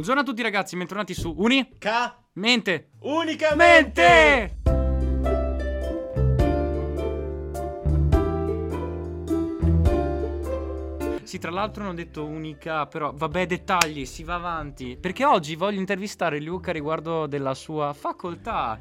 Buongiorno a tutti ragazzi, bentornati su Uni Ca Mente unicamente Mente Sì, tra l'altro non ho detto unica, però vabbè, dettagli, si va avanti. Perché oggi voglio intervistare Luca riguardo della sua facoltà.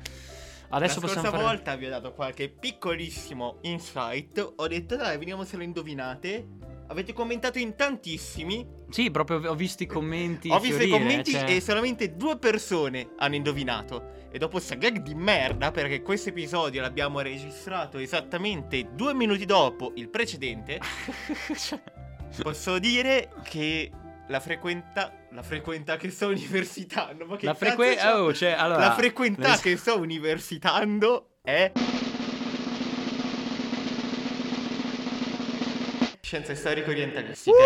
Adesso La scorsa fare... volta vi ho dato qualche piccolissimo insight. Ho detto dai, vediamo se lo indovinate. Avete commentato in tantissimi. Sì, proprio ho visto i commenti. Ho visto i fiorire, commenti cioè- e solamente due persone hanno indovinato. E dopo sta gag di merda, perché questo episodio l'abbiamo registrato esattamente due minuti dopo il precedente, posso dire che la frequenta. La frequenta che sto universitando. Ma che La c'ho? Oh, cioè, allora... La frequentà le- che sto universitando è. Scienze storiche orientalistiche.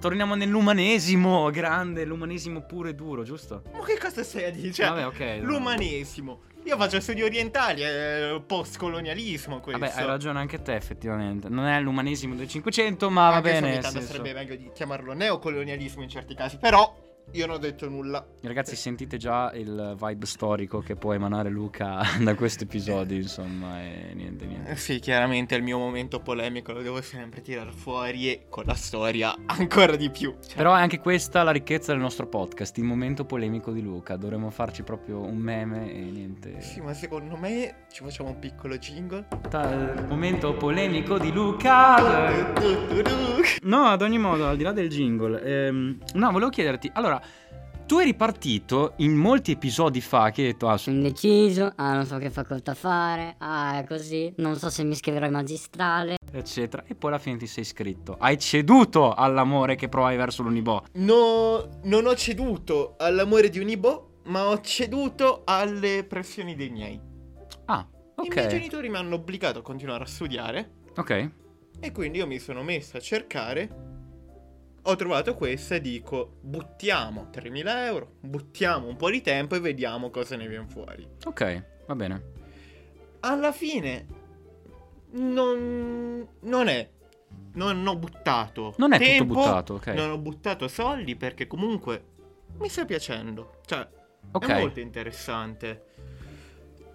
Torniamo nell'umanesimo, grande, l'umanesimo puro e duro, giusto? Ma che cosa stai a dire? Cioè, Vabbè, ok. l'umanesimo. Io faccio studi orientali, è post-colonialismo questo. Vabbè, hai ragione anche te, effettivamente. Non è l'umanesimo del 500, ma va Anche se bene. tanto senso- sarebbe meglio di chiamarlo neocolonialismo in certi casi. Però io non ho detto nulla. Ragazzi, sentite già il vibe storico che può emanare Luca da questo episodio, insomma, e niente, niente. Eh, Sì, chiaramente il mio momento polemico lo devo sempre tirare fuori e con la storia ancora di più. Cioè, Però è anche questa la ricchezza del nostro podcast, il momento polemico di Luca. Dovremmo farci proprio un meme e niente. Sì, ma secondo me ci facciamo un piccolo jingle. Ta- momento polemico di Luca. No, ad ogni modo, al di là del jingle, ehm, no, volevo chiederti, allora, tu eri partito in molti episodi fa che hai detto, ah, Sono indeciso, ah non so che facoltà fare, ah è così, non so se mi iscriverò in magistrale. eccetera, e poi alla fine ti sei iscritto. Hai ceduto all'amore che provavi verso l'Unibo. No, non ho ceduto all'amore di Unibo, ma ho ceduto alle pressioni dei miei. Ah, I miei ok. genitori mi hanno obbligato a continuare a studiare Ok. e quindi io mi sono messo a cercare. Ho trovato questa e dico, buttiamo 3.000 euro, buttiamo un po' di tempo e vediamo cosa ne viene fuori. Ok, va bene. Alla fine non, non è. Non ho buttato. Non è tempo, tutto buttato, ok. Non ho buttato soldi perché comunque mi sta piacendo. Cioè, Ok. è molto interessante.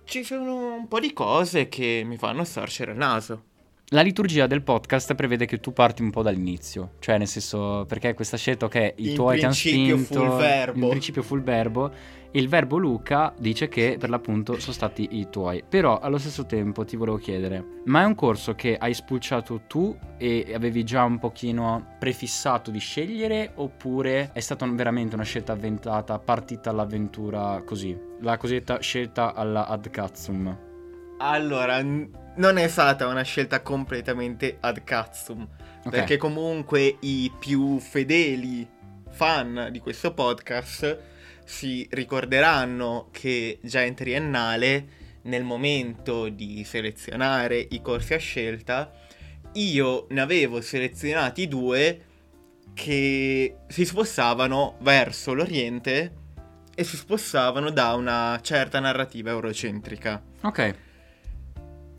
Ci sono un po' di cose che mi fanno starcere il naso. La liturgia del podcast prevede che tu parti un po' dall'inizio, cioè nel senso perché questa scelta che i In tuoi ti hanno principio spinto, in principio full verbo, il verbo Luca dice che per l'appunto sono stati i tuoi, però allo stesso tempo ti volevo chiedere, ma è un corso che hai spulciato tu e avevi già un pochino prefissato di scegliere oppure è stata un- veramente una scelta avventata, partita all'avventura così, la cosiddetta scelta alla ad cazzum? Allora, non è stata una scelta completamente ad cazzum. Ok. Perché comunque i più fedeli fan di questo podcast si ricorderanno che già in triennale, nel momento di selezionare i corsi a scelta, io ne avevo selezionati due che si spostavano verso l'Oriente e si spostavano da una certa narrativa eurocentrica. Ok.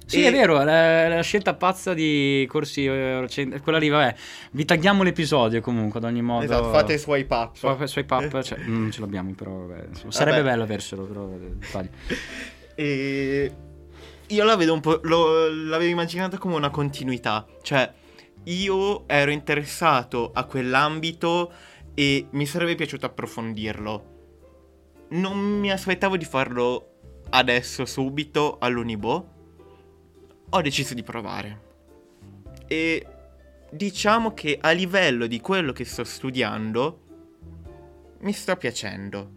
Sì, E- è vero, la, la scelta pazza di corsi eurocent- quella lì, vabbè, vi tagliamo l'episodio comunque ad ogni modo. Esatto, fate swipe up. Swipe, swipe up, cioè, non ce l'abbiamo però, vabbè, insomma, sarebbe Vabbè. bello averselo, però eh, dettagli. E io la vedo un po'. lo- l'avevo immaginata come una continuità. Cioè, io ero interessato a quell'ambito e mi sarebbe piaciuto approfondirlo. Non mi aspettavo di farlo adesso, subito, all'Unibo. Ho deciso di provare. E diciamo che a livello di quello che sto studiando, mi sta piacendo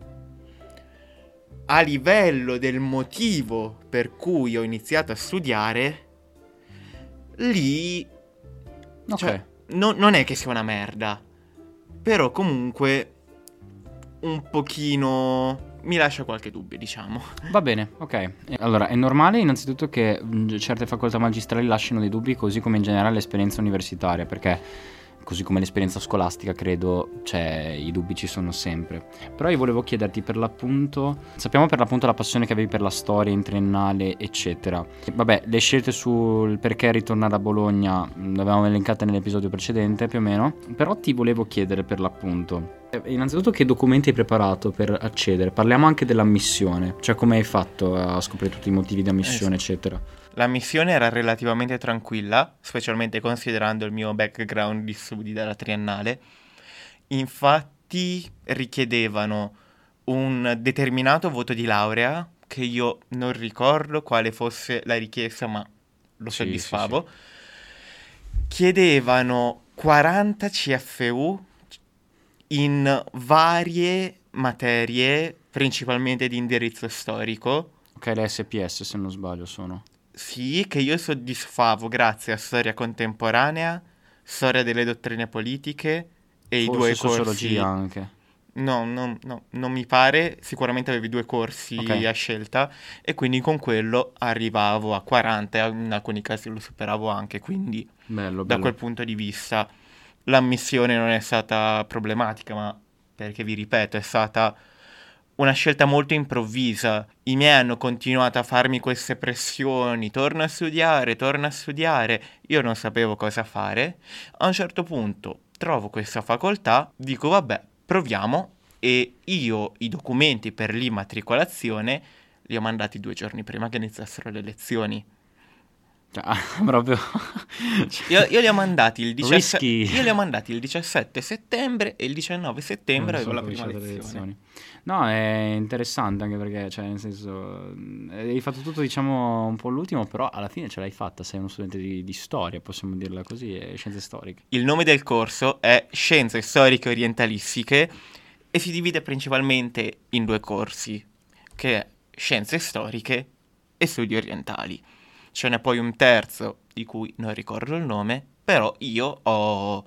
a livello del motivo per cui ho iniziato a studiare, lì Ok. cioè, no- non è che sia una merda, però comunque un pochino mi lascia qualche dubbio, diciamo. Va bene, ok. Allora, è normale innanzitutto che mh, certe facoltà magistrali lasciano dei dubbi, così come in generale l'esperienza universitaria, perché così come l'esperienza scolastica, credo, cioè, i dubbi ci sono sempre. Però io volevo chiederti per l'appunto, sappiamo per l'appunto la passione che avevi per la storia in triennale, eccetera. Vabbè, le scelte sul perché ritornare a Bologna mh, le avevamo elencate nell'episodio precedente, più o meno, però ti volevo chiedere per l'appunto Eh, Innanzitutto che documenti hai preparato per accedere? Parliamo anche dell'ammissione, cioè come hai fatto a scoprire tutti i motivi di ammissione, Eh eccetera. La missione era relativamente tranquilla, specialmente considerando il mio background di studi dalla triennale. Infatti richiedevano un determinato voto di laurea, che io non ricordo quale fosse la richiesta, ma lo Sì, sì, soddisfavo. Chiedevano 40 CFU in varie materie, principalmente di indirizzo storico. Ok, le SPS se non sbaglio sono. Sì, che io soddisfavo grazie a storia contemporanea, storia delle dottrine politiche e i Forse due corsi. sociologia anche. No, no, no, non mi pare. Sicuramente avevi due corsi Ok. a scelta e quindi con quello arrivavo a 40 e in alcuni casi lo superavo anche, quindi Bello, da bello. quel punto di vista l'ammissione non è stata problematica, ma perché vi ripeto, è stata una scelta molto improvvisa. I miei hanno continuato a farmi queste pressioni, torna a studiare, torna a studiare. Io non sapevo cosa fare. A un certo punto trovo questa facoltà, dico vabbè, proviamo e io i documenti per l'immatricolazione li ho mandati due giorni prima che iniziassero le lezioni. Cioè, proprio... Io, io li ho mandati il 17 Risky. io li ho mandati il 17 settembre e il 19 settembre avevo la prima lezione. lezioni. No, è interessante anche perché, cioè, nel senso, mh, hai fatto tutto, diciamo, un po' l'ultimo, però alla fine ce l'hai fatta. Sei uno studente di, di storia, possiamo dirla così, e scienze storiche. Il nome del corso è Scienze storiche orientalistiche e si divide principalmente in due corsi, che è Scienze storiche e Studi orientali. Ce n'è poi un terzo di cui non ricordo il nome, però io ho,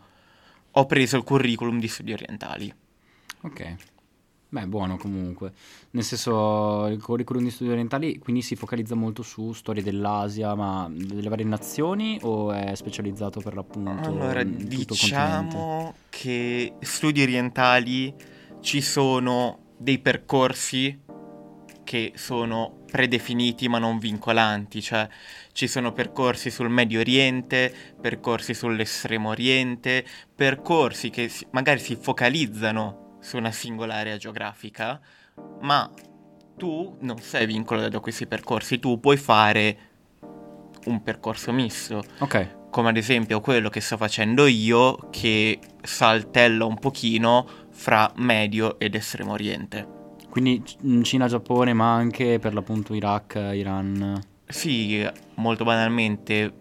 ho preso il curriculum di Studi orientali. Ok. Beh, buono comunque. Nel senso, il curriculum di studi orientali quindi si focalizza molto su storie dell'Asia, ma delle varie nazioni o è specializzato per l'appunto Allora, diciamo che studi orientali ci sono dei percorsi che sono predefiniti ma non vincolanti, cioè ci sono percorsi sul Medio Oriente, percorsi sull'Estremo Oriente, percorsi che si- magari si focalizzano su una singola area geografica, ma tu non sei vincolato da questi percorsi, tu puoi fare un percorso misto Ok, come ad esempio quello che sto facendo io che saltella un pochino fra Medio ed Estremo Oriente. Quindi Cina, Giappone, ma anche per l'appunto Iraq, Iran. Sì, molto banalmente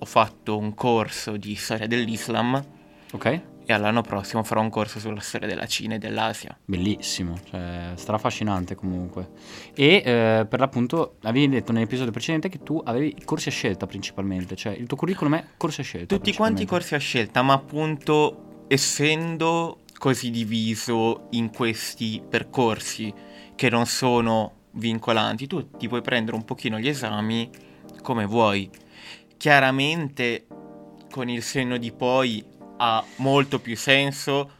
ho fatto un corso di storia dell'Islam Ok? e all'anno prossimo farò un corso sulla storia della Cina e dell'Asia. Bellissimo, cioè strafascinante comunque. E eh, per l'appunto avevi detto nell'episodio precedente che tu avevi corsi a scelta principalmente, cioè il tuo curriculum è corsi a scelta. Tutti quanti corsi a scelta, ma appunto essendo così diviso in questi percorsi che non sono vincolanti, tu ti puoi prendere un pochino gli esami come vuoi. Chiaramente con il senno di poi ha molto più senso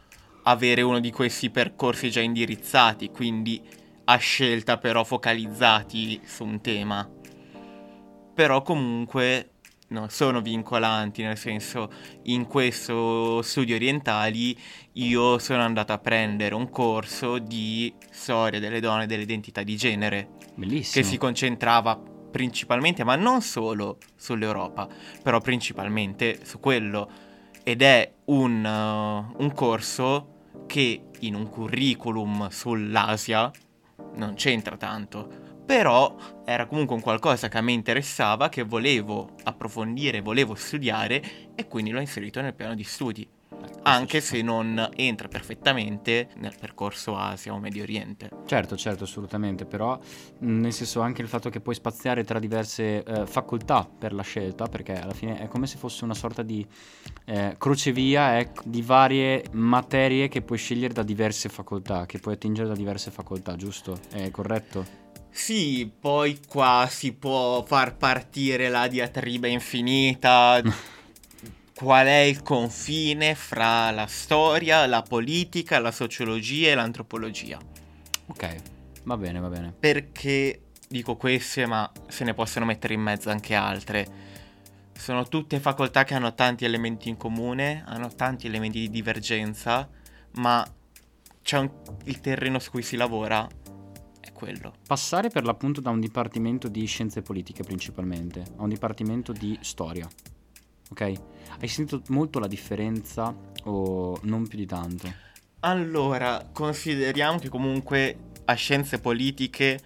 avere uno di questi percorsi già indirizzati, quindi a scelta però focalizzati su un tema. Però comunque non sono vincolanti, nel senso in questo studi orientali io sono andato a prendere un corso di storia delle donne e dell'identità di genere Bellissimo. che si concentrava principalmente, ma non solo sull'Europa, però principalmente su quello. Ed è un, uh, un corso che in un curriculum sull'Asia non c'entra tanto. Però era comunque un qualcosa che a me interessava, che volevo approfondire, volevo studiare e quindi l'ho inserito nel piano di studi. Anche se non entra perfettamente nel percorso Asia o Medio Oriente. Certo, certo, assolutamente, però nel senso anche il fatto che puoi spaziare tra diverse eh, facoltà per la scelta, perché alla fine è come se fosse una sorta di eh, crocevia ecco, di varie materie che puoi scegliere da diverse facoltà, che puoi attingere da diverse facoltà, giusto? È corretto? Sì, poi qua si può far partire la diatriba infinita. Qual è il confine fra la storia, la politica, la sociologia e l'antropologia? Ok, va bene, va bene. Perché dico queste, ma se ne possono mettere in mezzo anche altre. Sono tutte facoltà che hanno tanti elementi in comune, hanno tanti elementi di divergenza, ma c'è un- il terreno su cui si lavora, è quello. Passare per l'appunto da un dipartimento di scienze politiche principalmente a un dipartimento di storia. Ok? Hai sentito molto la differenza o non più di tanto? Allora, consideriamo che comunque a scienze politiche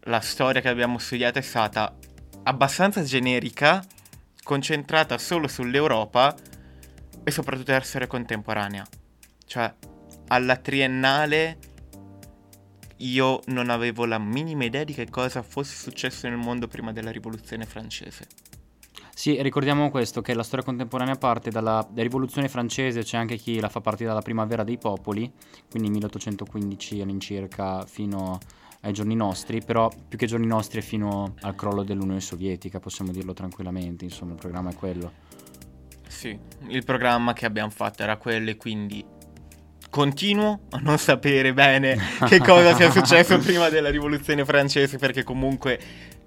la storia che abbiamo studiato è stata abbastanza generica, concentrata solo sull'Europa e soprattutto la storia contemporanea. Cioè, alla triennale io non avevo la minima idea di che cosa fosse successo nel mondo prima della rivoluzione francese. Sì, ricordiamo questo, che la storia contemporanea parte dalla rivoluzione francese, c'è anche chi la fa partire dalla primavera dei popoli, quindi 1815 all'incirca fino ai giorni nostri, però più che giorni nostri è fino al crollo dell'Unione Sovietica, possiamo dirlo tranquillamente, insomma il programma è quello. Sì, il programma che abbiamo fatto era quello e quindi continuo a non sapere bene che cosa sia successo prima della rivoluzione francese perché comunque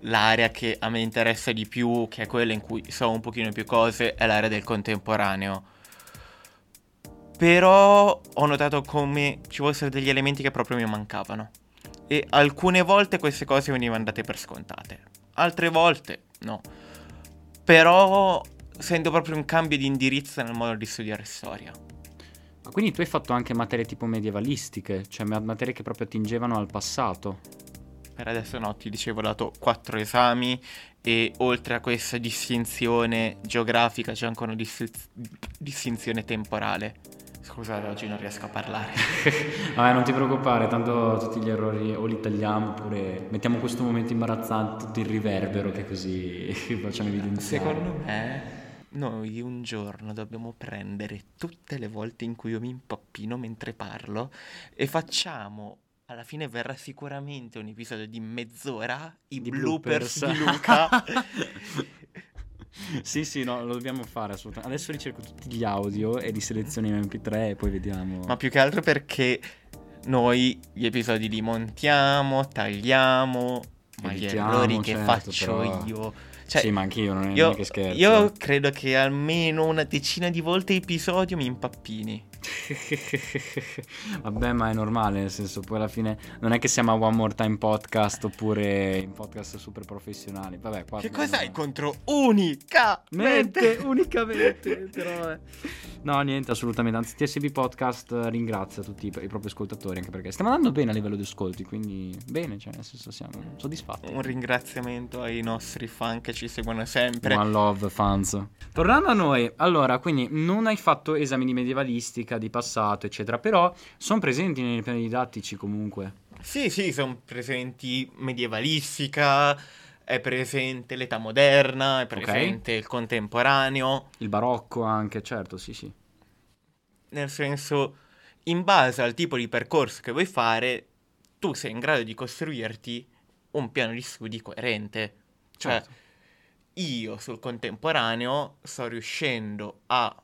l'area che a me interessa di più, che è quella in cui so un pochino più cose, è l'area del contemporaneo. Però ho notato come ci fossero degli elementi che proprio mi mancavano. E alcune volte queste cose venivano date per scontate, altre volte no. Però sento proprio un cambio di indirizzo nel modo di studiare storia. Ma quindi tu hai fatto anche materie tipo medievalistiche, cioè ma- materie che proprio attingevano al passato. Per adesso no, ti dicevo, ho dato quattro esami e oltre a questa distinzione geografica c'è anche una distinz- distinzione temporale. Scusate, oggi non riesco a parlare. Vabbè, non ti preoccupare, tanto tutti gli errori o li tagliamo oppure mettiamo questo momento imbarazzante, tutto il riverbero che così facciamo evidenziare. Secondo me noi un giorno dobbiamo prendere tutte le volte in cui io mi impappino mentre parlo e facciamo alla fine verrà sicuramente un episodio di mezz'ora i Di bloopers, bloopers. di Luca. Sì, sì, no, lo dobbiamo fare assolutamente. Adesso ricerco tutti gli audio e li seleziono in MP3 e poi vediamo. Ma più che altro perché noi gli episodi li montiamo, tagliamo, ma gli errori che certo, faccio però- io. Cioè, sì, ma anch'io, non è, io, che scherzo. io credo che almeno una decina di volte episodio mi impappini. Vabbè, ma è normale, nel senso, poi alla fine non è che siamo a One More Time Podcast oppure in podcast super professionali. Vabbè, qua Che dobbiamo- cosa hai contro unica? Mente, unicamente, però eh. No, niente, assolutamente. Anzi, TSB Podcast ringrazia tutti i, i propri ascoltatori, anche perché stiamo andando bene a livello di ascolti, quindi bene, cioè, nel senso siamo soddisfatti. Un ringraziamento ai nostri fan che ci seguono sempre. One love, fans. Tornando a noi, allora, quindi non hai fatto esami di medievalistica, di passato, eccetera, però sono presenti nei piani didattici comunque. Sì, sì, sono presenti medievalistica, è presente l'età moderna, è presente il contemporaneo. Il barocco anche, certo, sì, sì. Nel senso, in base al tipo di percorso che vuoi fare, tu sei in grado di costruirti un piano di studi coerente. Cioè, Certo. io sul contemporaneo sto riuscendo a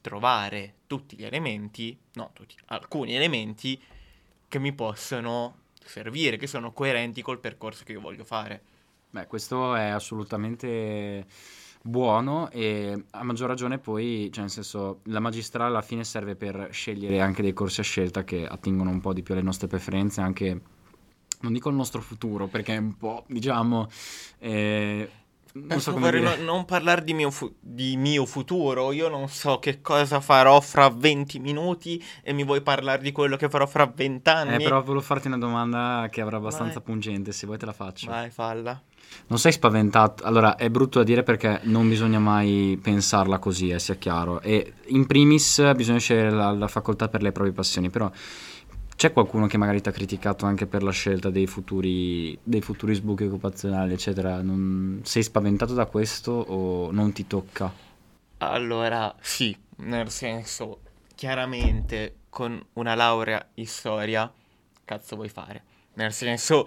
trovare tutti gli elementi, no tutti, alcuni elementi che mi possono servire, che sono coerenti col percorso che io voglio fare. Beh, questo è assolutamente buono e a maggior ragione poi, cioè nel senso, la magistrale alla fine serve per scegliere anche dei corsi a scelta che attingono un po' di più alle nostre preferenze, anche, non dico il nostro futuro, perché è un po', diciamo, eh, non so come favore, dire. no- non parlare di mio, fu- di mio futuro, io non so che cosa farò fra 20 minuti e mi vuoi parlare di quello che farò fra 20 anni. Eh, però volevo farti una domanda che avrà abbastanza Vai. pungente, se vuoi te la faccio. Vai, falla. Non sei spaventato? Allora, è brutto da dire perché non bisogna mai pensarla così, eh, sia chiaro. E in primis bisogna scegliere la, la facoltà per le proprie passioni, però c'è qualcuno che magari ti ha criticato anche per la scelta dei futuri, dei futuri sbocchi occupazionali, eccetera. Non- sei spaventato da questo o non ti tocca? Allora, sì, nel senso, chiaramente con una laurea in storia, cazzo vuoi fare? Nel senso,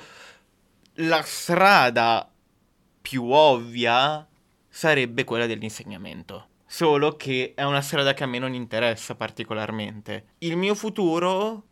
la strada più ovvia sarebbe quella dell'insegnamento. Solo che è una strada che a me non interessa particolarmente. Il mio futuro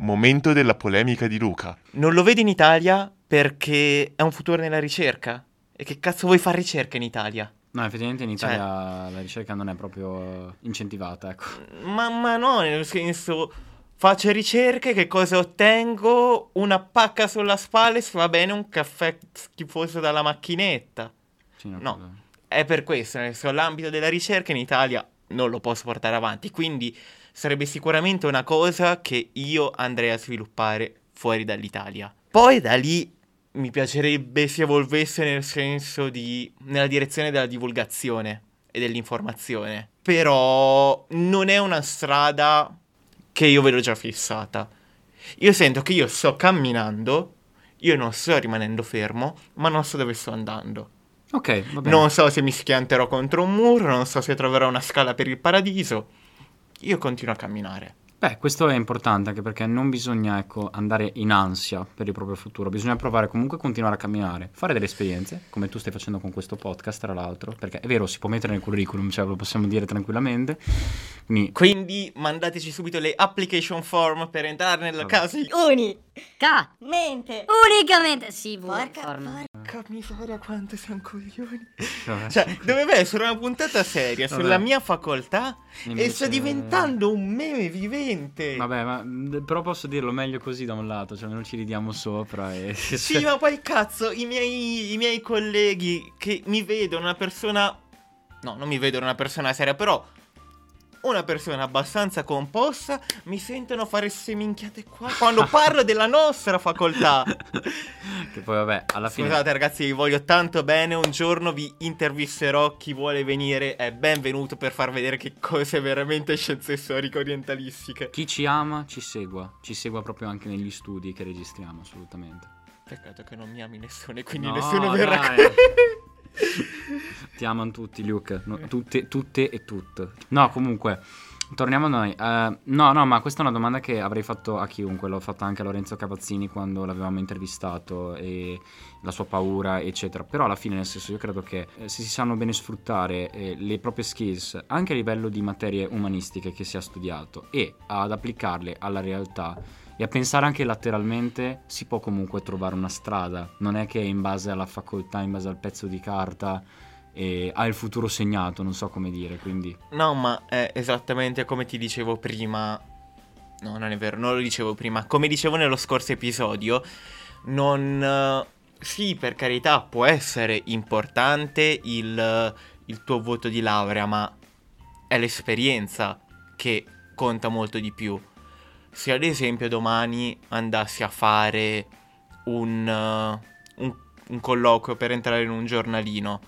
Momento della polemica di Luca. non lo vedo in Italia perché è un futuro nella ricerca. E che cazzo vuoi fare ricerca in Italia? No, effettivamente in Cioè- Italia la ricerca non è proprio incentivata, ecco. Ma, ma no, nel senso, faccio ricerche, che cosa ottengo? Una pacca sulla spalla e se va bene un caffè schifoso dalla macchinetta. Sì, no, No. È per questo, nel senso, l'ambito della ricerca in Italia non lo posso portare avanti, quindi sarebbe sicuramente una cosa che io andrei a sviluppare fuori dall'Italia. Poi da lì mi piacerebbe si evolvesse nel senso di nella direzione della divulgazione e dell'informazione. Però non è una strada che io vedo già fissata. Io sento che io sto camminando, io non sto rimanendo fermo, ma non so dove sto andando. Ok, va bene. Non so se mi schianterò contro un muro, non so se troverò una scala per il paradiso. Io continuo a camminare. Beh, questo è importante anche perché non bisogna, ecco, andare in ansia per il proprio futuro, bisogna provare comunque a continuare a camminare, fare delle esperienze, come tu stai facendo con questo podcast, tra l'altro, perché è vero, si può mettere nel curriculum, cioè lo possiamo dire tranquillamente. Quindi, Quindi mandateci subito le application form per entrare nella Vabbè. casa. Unica. Mente. Unicamente. Sì, Porca, forma. Porca miseria quanto siamo coglioni. vabbè. Cioè, doveva essere una puntata seria Vabbè. sulla mia facoltà e Invece- sta diventando un meme vivente. Vabbè, ma però posso dirlo meglio così da un lato, cioè non ci ridiamo sopra e... Sì, ma poi cazzo, i miei, i miei colleghi che mi vedono una persona... No, non mi vedono una persona seria, però una persona abbastanza composta mi sentono fare queste minchiate qua quando parlo della nostra facoltà. che poi vabbè, alla fine... Scusate ragazzi, vi voglio tanto bene, un giorno vi intervisterò, chi vuole venire è benvenuto per far vedere che cose veramente scienze storiche orientalistiche. Chi ci ama ci segua, ci segua proprio anche negli studi che registriamo, assolutamente. Peccato che non mi ami nessuno e quindi No, nessuno verrà. Ti amano tutti, Luke. No, tutte, tutte e tutte. No, comunque, torniamo a noi. Eh, no, no, ma questa è una domanda che avrei fatto a chiunque. L'ho fatta anche a Lorenzo Cavazzini quando l'avevamo intervistato e la sua paura, eccetera. Però alla fine, nel senso, io credo che eh, se si sanno bene sfruttare eh, le proprie skills, anche a livello di materie umanistiche che si è studiato, e ad applicarle alla realtà e a pensare anche lateralmente si può comunque trovare una strada. Non è che in base alla facoltà, in base al pezzo di carta, e ha il futuro segnato, non so come dire, quindi... No, ma è esattamente come ti dicevo prima. No, non è vero, non lo dicevo prima. Come dicevo nello scorso episodio, non... eh, Sì, per carità, può essere importante il, il tuo voto di laurea, ma è l'esperienza che conta molto di più. Se ad esempio domani andassi a fare un, eh, un, un colloquio per entrare in un giornalino,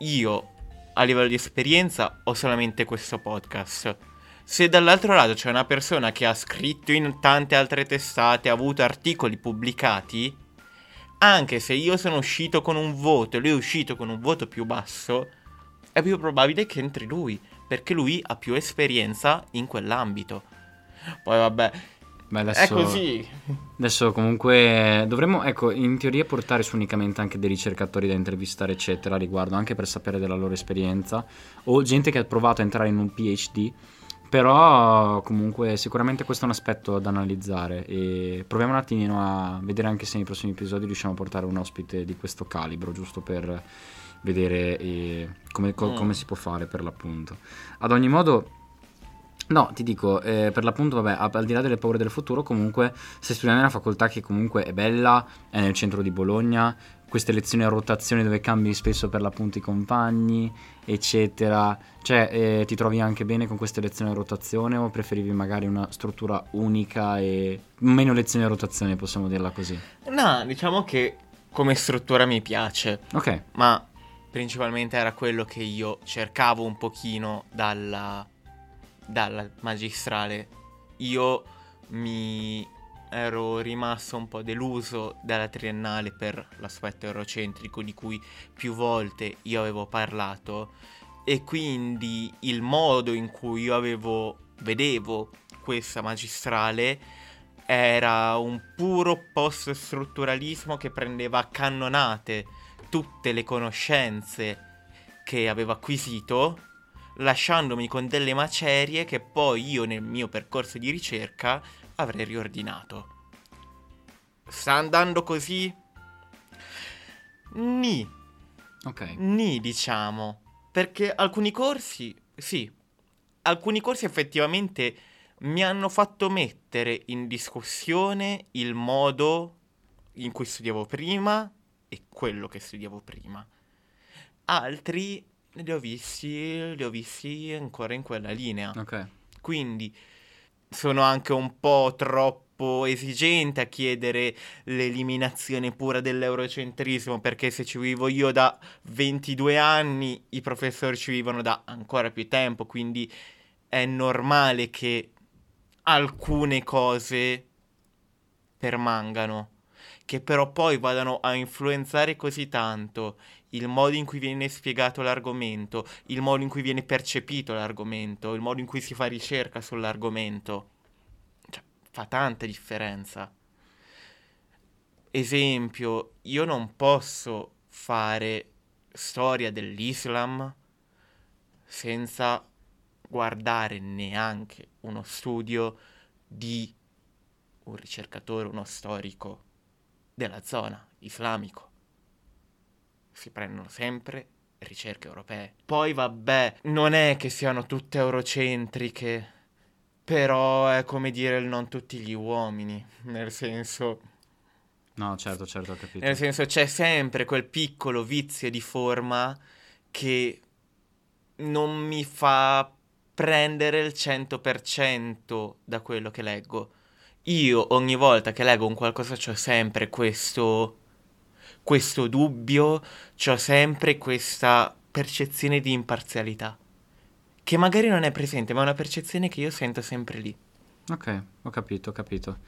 io a livello di esperienza ho solamente questo podcast. Se dall'altro lato c'è una persona che ha scritto in tante altre testate, ha avuto articoli pubblicati, anche se io sono uscito con un voto e lui è uscito con un voto più basso, è più probabile che entri lui, perché lui ha più esperienza in quell'ambito. Poi vabbè, Beh, adesso... è così. Adesso comunque dovremmo, ecco, in teoria portare su unicamente anche dei ricercatori da intervistare, eccetera, a riguardo, anche per sapere della loro esperienza, o gente che ha provato a entrare in un PhD, però comunque sicuramente questo è un aspetto da analizzare e proviamo un attimino a vedere anche se nei prossimi episodi riusciamo a portare un ospite di questo calibro, giusto per vedere eh, come, co- Mm. come si può fare per l'appunto. Ad ogni modo... No, ti dico, eh, per l'appunto, vabbè, al di là delle paure del futuro, comunque stai studiando in una facoltà che comunque è bella, è nel centro di Bologna, queste lezioni a rotazione dove cambi spesso per l'appunto i compagni, eccetera. Cioè, eh, ti trovi anche bene con queste lezioni a rotazione o preferivi magari una struttura unica e meno lezioni a rotazione, possiamo dirla così? No, diciamo che come struttura mi piace. Ok, ma principalmente era quello che io cercavo un pochino dalla, dalla magistrale. Io mi ero rimasto un po' deluso dalla triennale per l'aspetto eurocentrico di cui più volte io avevo parlato e quindi il modo in cui io avevo vedevo questa magistrale era un puro post-strutturalismo che prendeva a cannonate tutte le conoscenze che avevo acquisito, lasciandomi con delle macerie che poi io nel mio percorso di ricerca avrei riordinato. Sta andando così? Ni, ok. ni diciamo, perché alcuni corsi, sì, alcuni corsi effettivamente mi hanno fatto mettere in discussione il modo in cui studiavo prima e quello che studiavo prima. Altri li ho visti, li ho visti ancora in quella linea. Ok. Quindi sono anche un po' troppo esigente a chiedere l'eliminazione pura dell'eurocentrismo, perché se ci vivo io da 22 anni, i professori ci vivono da ancora più tempo, quindi è normale che alcune cose permangano, che però poi vadano a influenzare così tanto il modo in cui viene spiegato l'argomento, il modo in cui viene percepito l'argomento, il modo in cui si fa ricerca sull'argomento. Cioè, fa tanta differenza. Esempio, io non posso fare storia dell'Islam senza guardare neanche uno studio di un ricercatore, uno storico della zona islamico si prendono sempre ricerche europee. Poi vabbè, non è che siano tutte eurocentriche, però è come dire il non tutti gli uomini, nel senso... No, certo, certo, ho capito. Nel senso c'è sempre quel piccolo vizio di forma che non mi fa prendere il 100% da quello che leggo. Io ogni volta che leggo un qualcosa c'ho sempre questo questo dubbio, ho sempre questa percezione di imparzialità, che magari non è presente, ma è una percezione che io sento sempre lì. Ok, ho capito, ho capito.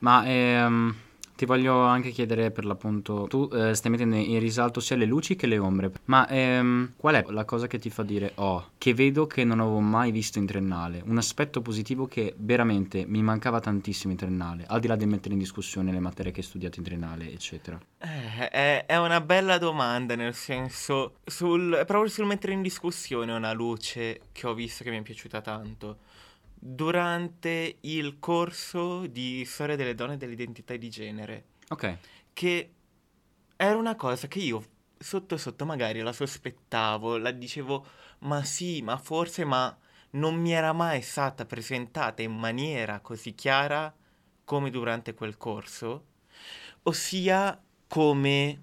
Ma ehm, ti voglio anche chiedere per l'appunto, tu eh, stai mettendo in risalto sia le luci che le ombre, ma ehm, qual è la cosa che ti fa dire, oh, che vedo che non avevo mai visto in triennale, un aspetto positivo che veramente mi mancava tantissimo in triennale, al di là di mettere in discussione le materie che hai studiato in triennale, eccetera? Eh, è, è una bella domanda, nel senso, sul, proprio sul mettere in discussione una luce che ho visto che mi è piaciuta tanto durante il corso di storia delle donne e dell'identità di genere. Ok. Che era una cosa che io sotto sotto magari la sospettavo, la dicevo, ma sì, ma forse, ma non mi era mai stata presentata in maniera così chiara come durante quel corso, ossia come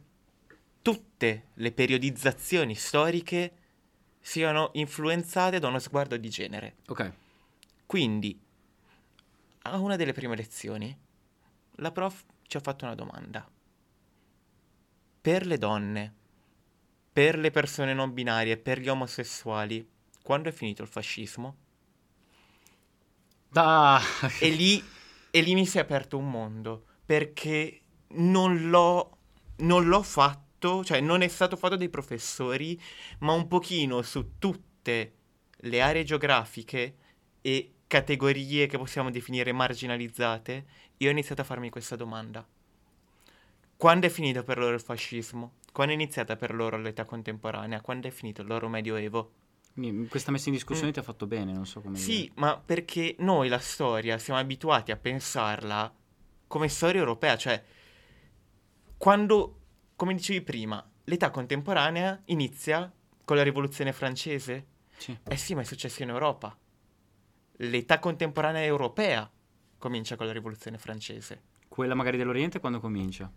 tutte le periodizzazioni storiche siano influenzate da uno sguardo di genere. Ok. Quindi, a una delle prime lezioni, la prof ci ha fatto una domanda. Per le donne, per le persone non binarie, per gli omosessuali, quando è finito il fascismo? Ah. E lì, e lì mi si è aperto un mondo, perché non l'ho, non l'ho fatto, cioè non è stato fatto dai professori, ma un pochino su tutte le aree geografiche e categorie che possiamo definire marginalizzate, io ho iniziato a farmi questa domanda. Quando è finito per loro il fascismo? Quando è iniziata per loro l'età contemporanea? Quando è finito il loro medioevo? Questa messa in discussione ti ha fatto bene, non so come Sì, dire. ma perché noi la storia siamo abituati a pensarla come storia europea, cioè quando, come dicevi prima, l'età contemporanea inizia con la rivoluzione francese? Sì. Eh sì, ma è successo in Europa. L'età contemporanea europea comincia con la rivoluzione francese. Quella magari dell'Oriente quando comincia?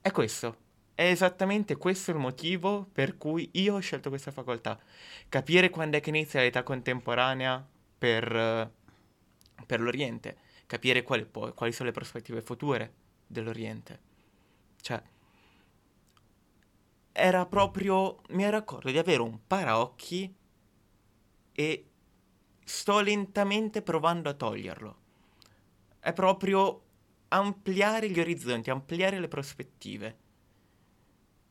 È questo. È esattamente questo il motivo per cui io ho scelto questa facoltà. Capire quando è che inizia l'età contemporanea per, eh, per l'Oriente. Capire quali, poi, quali sono le prospettive future dell'Oriente. Cioè, era proprio... mi ero accorto di avere un paraocchi e sto lentamente provando a toglierlo. È proprio ampliare gli orizzonti, ampliare le prospettive.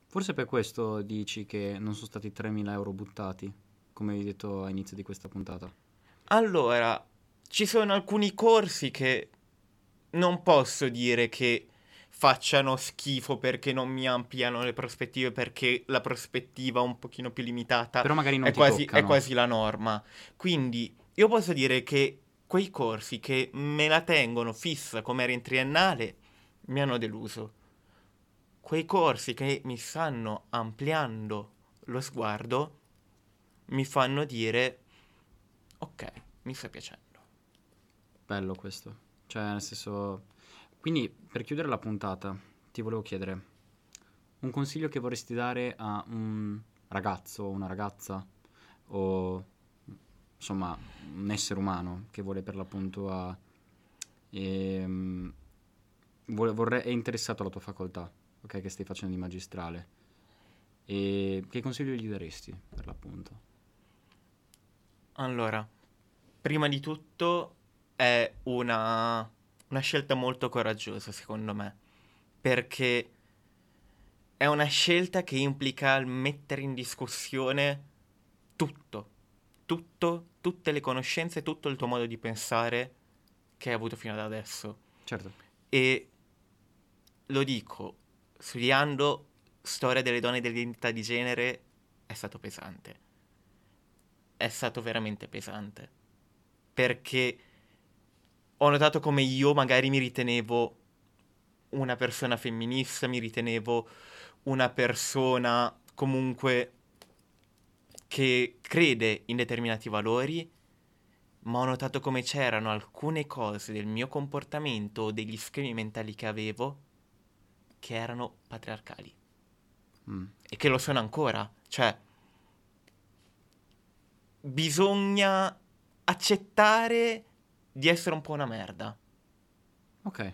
Forse per questo dici che non sono stati 3.000 euro buttati, come hai detto all'inizio di questa puntata. Allora, ci sono alcuni corsi che non posso dire che facciano schifo perché non mi ampliano le prospettive, perché la prospettiva un pochino più limitata Però magari non è quasi, è quasi la norma. Quindi io posso dire che quei corsi che me la tengono fissa come era in triennale mi hanno deluso. Quei corsi che mi stanno ampliando lo sguardo mi fanno dire ok, mi sta piacendo. bello questo. Cioè, nel senso... Quindi, per chiudere la puntata, ti volevo chiedere un consiglio che vorresti dare a un ragazzo o una ragazza o insomma un essere umano che vuole per l'appunto a... ehm, vuole- vorrei- è interessato alla tua facoltà, ok, che stai facendo di magistrale. E che consiglio gli daresti per l'appunto? Allora, prima di tutto è una, una scelta molto coraggiosa, secondo me, perché è una scelta che implica mettere in discussione tutto, tutto, tutte le conoscenze, tutto il tuo modo di pensare che hai avuto fino ad adesso. Certo. E lo dico, studiando storia delle donne e dell'identità di genere è stato pesante. È stato veramente pesante. Perché ho notato come io magari mi ritenevo una persona femminista, mi ritenevo una persona comunque che crede in determinati valori, ma ho notato come c'erano alcune cose del mio comportamento o degli schemi mentali che avevo che erano patriarcali Mm. e che lo sono ancora. Cioè, bisogna accettare di essere un po' una merda. Ok.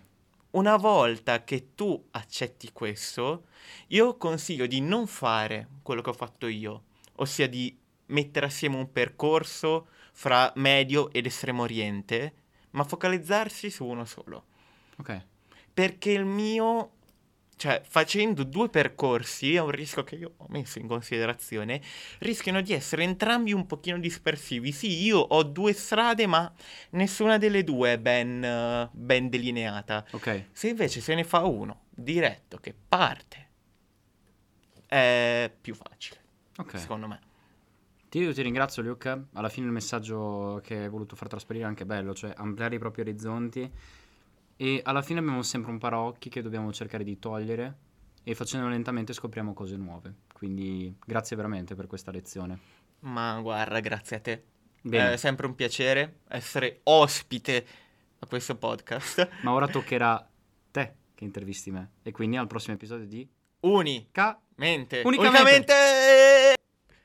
Una volta che tu accetti questo, io consiglio di non fare quello che ho fatto io, ossia di mettere assieme un percorso fra medio ed estremo oriente, ma focalizzarsi su uno solo. Ok. Perché il mio, cioè facendo due percorsi, è un rischio che io ho messo in considerazione, rischiano di essere entrambi un pochino dispersivi. Sì, io ho due strade, ma nessuna delle due è ben, ben delineata. Ok. Se invece se ne fa uno diretto che parte, è più facile, Ok. secondo me. Ti, ti ringrazio Luca, alla fine il messaggio che hai voluto far trasparire è anche bello, cioè ampliare i propri orizzonti e alla fine abbiamo sempre un paraocchi che dobbiamo cercare di togliere e facendolo lentamente scopriamo cose nuove. Quindi grazie veramente per questa lezione. Ma guarda, grazie a te. Bene, È sempre un piacere essere ospite a questo podcast. ma ora toccherà te che intervisti me e quindi al prossimo episodio di Uni. Mente. Unicamente. Unicamente.